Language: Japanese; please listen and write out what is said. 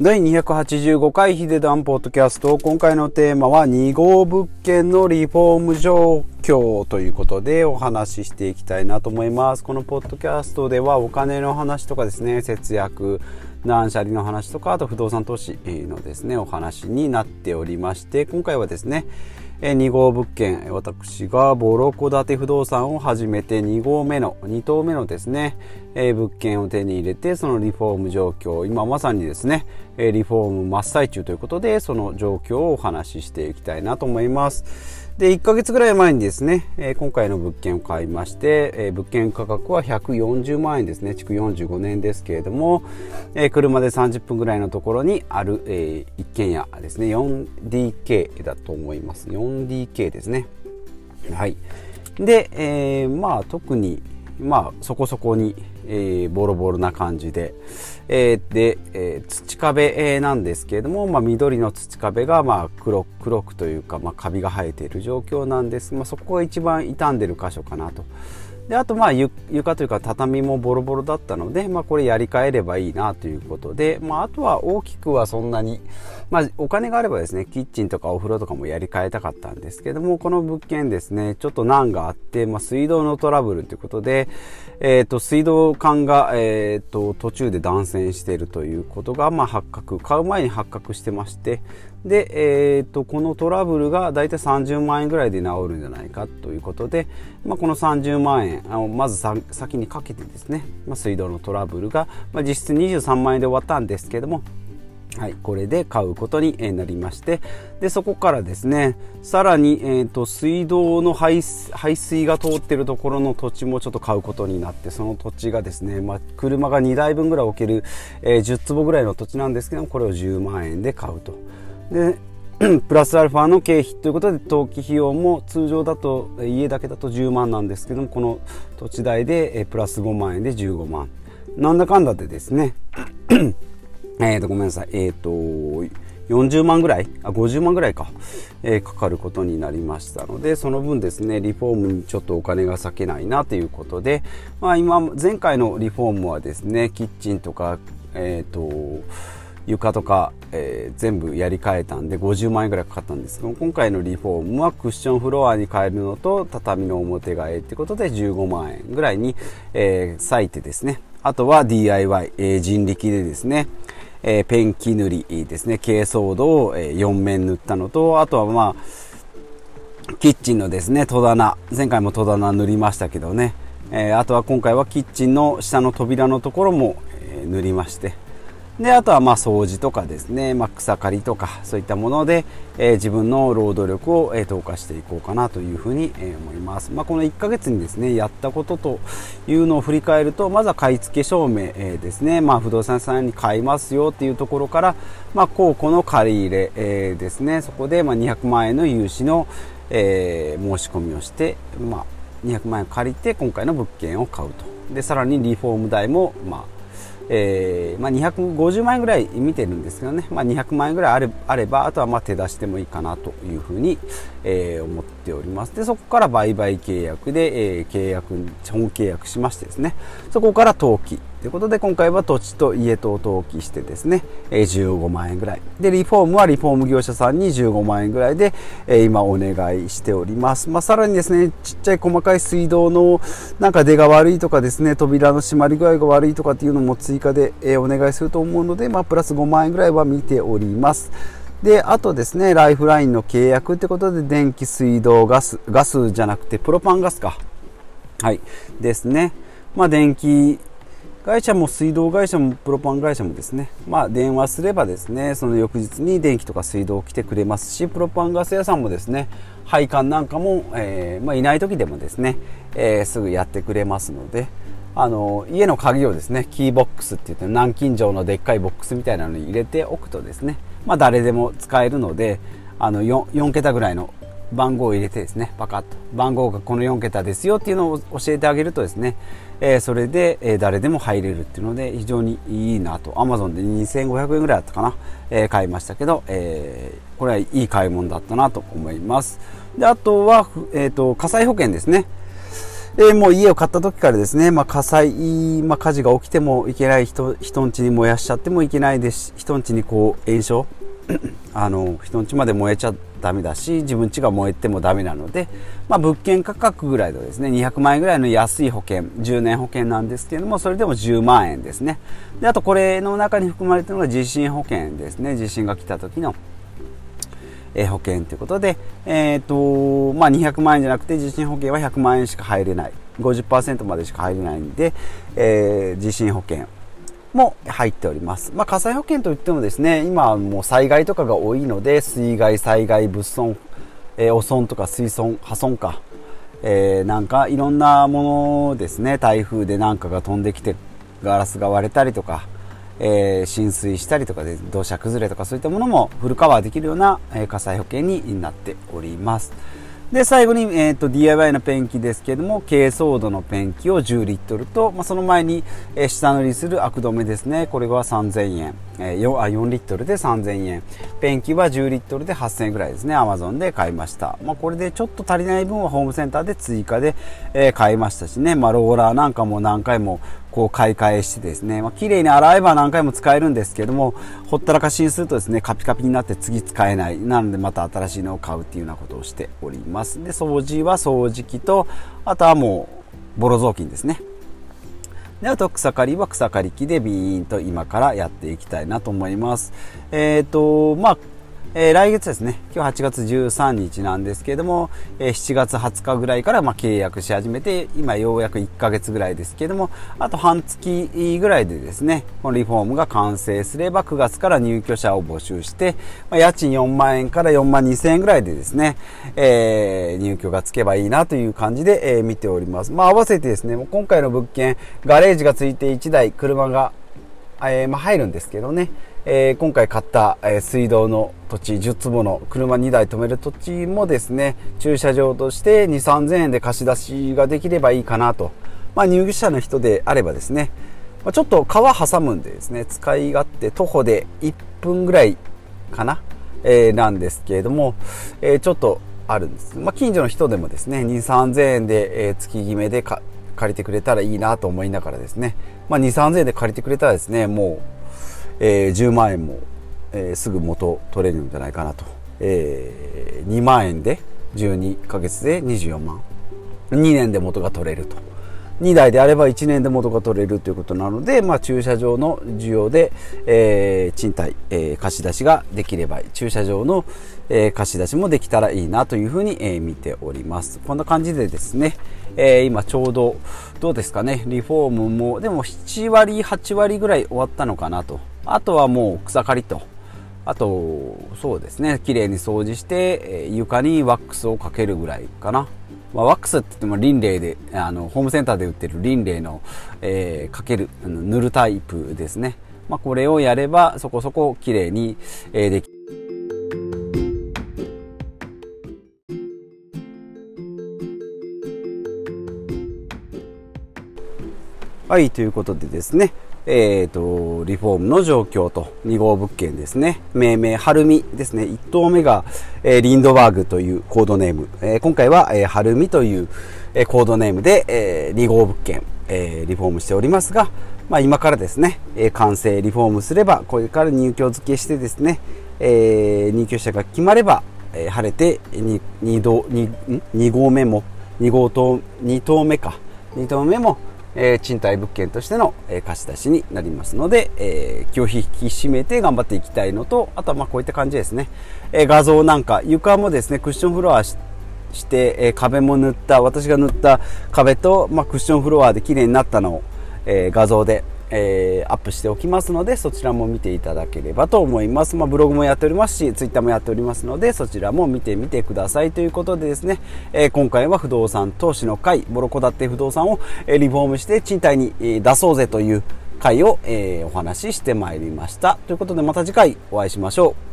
第285回ヒデダンポッドキャスト。今回のテーマは2号物件のリフォーム状況ということでお話ししていきたいなと思います。このポッドキャストではお金の話とかですね、節約、断捨離の話とか、あと不動産投資のですね、お話になっておりまして、今回はですね、2号物件私がボロ戸建て不動産を始めて2号目の2棟目のですね物件を手に入れてそのリフォーム状況今まさにですねリフォーム真っ最中ということでその状況をお話ししていきたいなと思いますで、1ヶ月ぐらい前にですね、え、今回の物件を買いまして、え、物件価格は140万円ですね。築45年ですけれども、え、車で30分ぐらいのところにある、え一軒家ですね。4DK だと思います。4DK ですね。はい。で、えまあ特に、まあそこそこに、えー、ボロボロな感じで、えー、で、えー、土壁なんですけれども、まあ、緑の土壁がまあ黒黒くというか、まあ、カビが生えている状況なんです、まあ、そこが一番傷んでる箇所かなと。であとまあ床というか畳もボロボロだったので、まあ、これやり替えればいいなということで、まあ、あとは大きくはそんなに、まあ、お金があればですねキッチンとかお風呂とかもやり替えたかったんですけどもこの物件ですねちょっと難があって、まあ、水道のトラブルということで、えー、と水道管が、えー、と途中で断線しているということが、まあ、発覚買う前に発覚してましてで、えー、とこのトラブルが大体30万円ぐらいで治るんじゃないかということで、まあ、この30万円あのまず先にかけてですね、まあ、水道のトラブルが、まあ、実質23万円で終わったんですけどもはい、これで買うことになりましてでそこからですねさらに、えーと、水道の排水が通っているところの土地もちょっと買うことになってその土地がですね、まあ、車が2台分ぐらい置ける、えー、10坪ぐらいの土地なんですけどもこれを10万円で買うと。で プラスアルファの経費ということで登記費用も通常だと家だけだと10万なんですけどもこの土地代でプラス5万円で15万なんだかんだでですね えとごめんなさい。えっ、ー、と40万ぐらい？あ50万ぐらいか、えー、かかることになりましたのでその分ですねリフォームにちょっとお金が割けないなということで、まあ、今前回のリフォームはですねキッチンとかえっ、ー、と床とか、えー、全部やり替えたんで50万円ぐらいかかったんです。けど今回のリフォームはクッションフロアに変えるのと畳の表替えってことで15万円ぐらいに、えー、割いてですね。あとは DIY、えー、人力でですね、えー、ペンキ塗りですね。珪藻土を、えー、4面塗ったのとあとはまあキッチンのですね戸棚。前回も戸棚塗りましたけどね、えー、あとは今回はキッチンの下の扉のところも、え塗りまして。であとはまあ掃除とかですね、まあ、草刈りとかそういったもので、えー、自分の労働力を、えー、投下していこうかなというふうに、えー、思います、まあ、この1ヶ月にですねやったことというのを振り返るとまずは買い付け証明、えー、ですね、まあ、不動産屋さんに買いますよっていうところから、まあ、公庫の借り入れ、えー、ですね。そこでまあ200万円の融資の、えー、申し込みをして、まあ、200万円借りて今回の物件を買うと。でさらにリフォーム代もまあえーまあ、250万円ぐらい見てるんですけどね、まあ、200万円ぐらいあれあればあとはまあ手出してもいいかなというふうに、えー、思っております。でそこから売買契約で、えー、契約本契約しましてですね。そこから登記ということで今回は土地と家とを登記してですね、15万円ぐらいでリフォームはリフォーム業者さんに15万円ぐらいで、今お願いしております、まあ、さらにですねちっちゃい細かい水道のなんか出が悪いとかですね扉の閉まり具合が悪いとかっていうのも追加で、お願いすると思うので、まあ、プラス5万円ぐらいは見ておりますで、あとですね、ライフラインの契約ってことで、電気、水道、ガス、ガスじゃなくて、プロパンガスか。はい。ですね。まあ、電気会社も水道会社もプロパン会社もですね、まあ、電話すればですねその翌日に電気とか水道来てくれますしプロパンガス屋さんもですね配管なんかも、えー、まあ、いない時でもですね、えー、すぐやってくれますのであの家の鍵をですねキーボックスって言って南京錠のでっかいボックスみたいなのに入れておくとですね、まあ、誰でも使えるのであの 4, 4桁ぐらいの番号を入れてですねパカッと番号がこの4桁ですよっていうのを教えてあげるとですね、えー、それで、えー、誰でも入れるっていうので非常にいいなと。Amazon で2500円ぐらいだったかな、えー、買いましたけど、えー、これはいい買い物だったなと思います。であとは、えーと、火災保険ですね。で、もう家を買った時からですね、まあ、火災、まあ、火事が起きてもいけない人、人ん家に燃やしちゃってもいけないですし、人ん家にこう炎症、あの、人ん家まで燃えちゃダメだし、自分家が燃えてもダメなので、まあ、物件価格ぐらいのですね、200万円ぐらいの安い保険、10年保険なんですけれども、それでも10万円ですね。で、あとこれの中に含まれているのが地震保険ですね。地震が来た時のえ保険ということで、えーとまあ、200万円じゃなくて地震保険は100万円しか入れない50%までしか入れないんで、えー、地震保険も入っております、まあ、火災保険といってもですね今はもう災害とかが多いので水害災害物損、えー、汚損とか水損破損か、えー、なんかいろんなものですね台風で何かが飛んできてガラスが割れたりとかえー、浸水したりとかで土砂崩れとかそういったものもフルカバーできるような、え、火災保険になっております。で、最後に、えっ、ー、と、DIY のペンキですけども、軽装度のペンキを10リットルと、まあ、その前に、えー、下塗りするアク止めですね。これは3000円。えー、4, あ4リットルで3000円。ペンキは10リットルで8000円ぐらいですね。Amazon で買いました。まあ、これでちょっと足りない分はホームセンターで追加で、えー、買いましたしね。まあ、ローラーなんかも何回もこう買い替えしてですね、まあ、綺麗に洗えば何回も使えるんですけども、ほったらかしにするとですね、カピカピになって次使えない。なのでまた新しいのを買うっていうようなことをしております。で、掃除は掃除機と、あとはもう、ボロ雑巾ですね。で、あと草刈りは草刈り機でビーンと今からやっていきたいなと思います。えっ、ー、と、まあ、えー、来月ですね、今日8月13日なんですけれども、えー、7月20日ぐらいからま契約し始めて、今ようやく1ヶ月ぐらいですけれども、あと半月ぐらいでですね、このリフォームが完成すれば9月から入居者を募集して、まあ、家賃4万円から4万2千円ぐらいでですね、えー、入居がつけばいいなという感じで、え見ております。まあ合わせてですね、今回の物件、ガレージがついて1台車が、えまあ、入るんですけどね、えー、今回買った、え、水道の土地10坪の車2台止める土地もですね駐車場として2 3 0 0 0円で貸し出しができればいいかなと、まあ、入居者の人であればですね、ま、ちょっと川挟むんでですね使い勝手徒歩で1分ぐらいかな、えー、なんですけれども、えー、ちょっとあるんです、まあ、近所の人でもですね2 3 0 0 0円で、え、月決めで借りてくれたらいいなと思いながらですね、まあ、2 3 0 0 0円で借りてくれたらですねもうえー、10万円も、えー、すぐ元取れるんじゃないかなと、えー、2万円で12ヶ月で24万2年で元が取れると。2台であれば1年で元が取れるということなので、まあ、駐車場の需要で、えー、賃貸、えー、貸し出しができれば駐車場の、えー、貸し出しもできたらいいなというふうに、えー、見ております。こんな感じでですね、えー、今ちょうどどうですかねリフォームもでも7割8割ぐらい終わったのかなと。あとはもう草刈りと。あと、そうですね、綺麗に掃除して、え床にワックスをかけるぐらいかな。まあ、ワックスって言ってもリンレイで、あの、ホームセンターで売ってるリンレイの、えー、かける、塗るタイプですね。まあ、これをやればそこそこ綺麗に、え、できはい、ということでですね、えっ、ー、と、リフォームの状況と2号物件ですね。命名、はるみですね。1棟目が、えー、リンドバーグというコードネーム。えー、今回は、えー、はるみという、えー、コードネームで、えー、2号物件、えー、リフォームしておりますが、まあ今からですね、えー、完成リフォームすれば、これから入居付けしてですね、えー、入居者が決まれば、えー、晴れて 2, 2, 2, 2号目も、2号棟、2棟目か、2棟目も、えー、賃貸物件としての、え、貸し出しになりますので、え、気を引き締めて頑張っていきたいのと、あとはまあこういった感じですね。え、画像なんか、床もですね、クッションフロアして、え、壁も塗った、私が塗った壁と、まあ、クッションフロアで綺麗になったのを、え、画像で、えー、アップしておきますのでそちらも見ていただければと思います、まあ、ブログもやっておりますしツイッターもやっておりますのでそちらも見てみてくださいということでですね、えー、今回は不動産投資の会ボロコダって不動産を、リフォームして賃貸に、出そうぜという会を、えー、お話ししてまいりました。ということでまた次回お会いしましょう。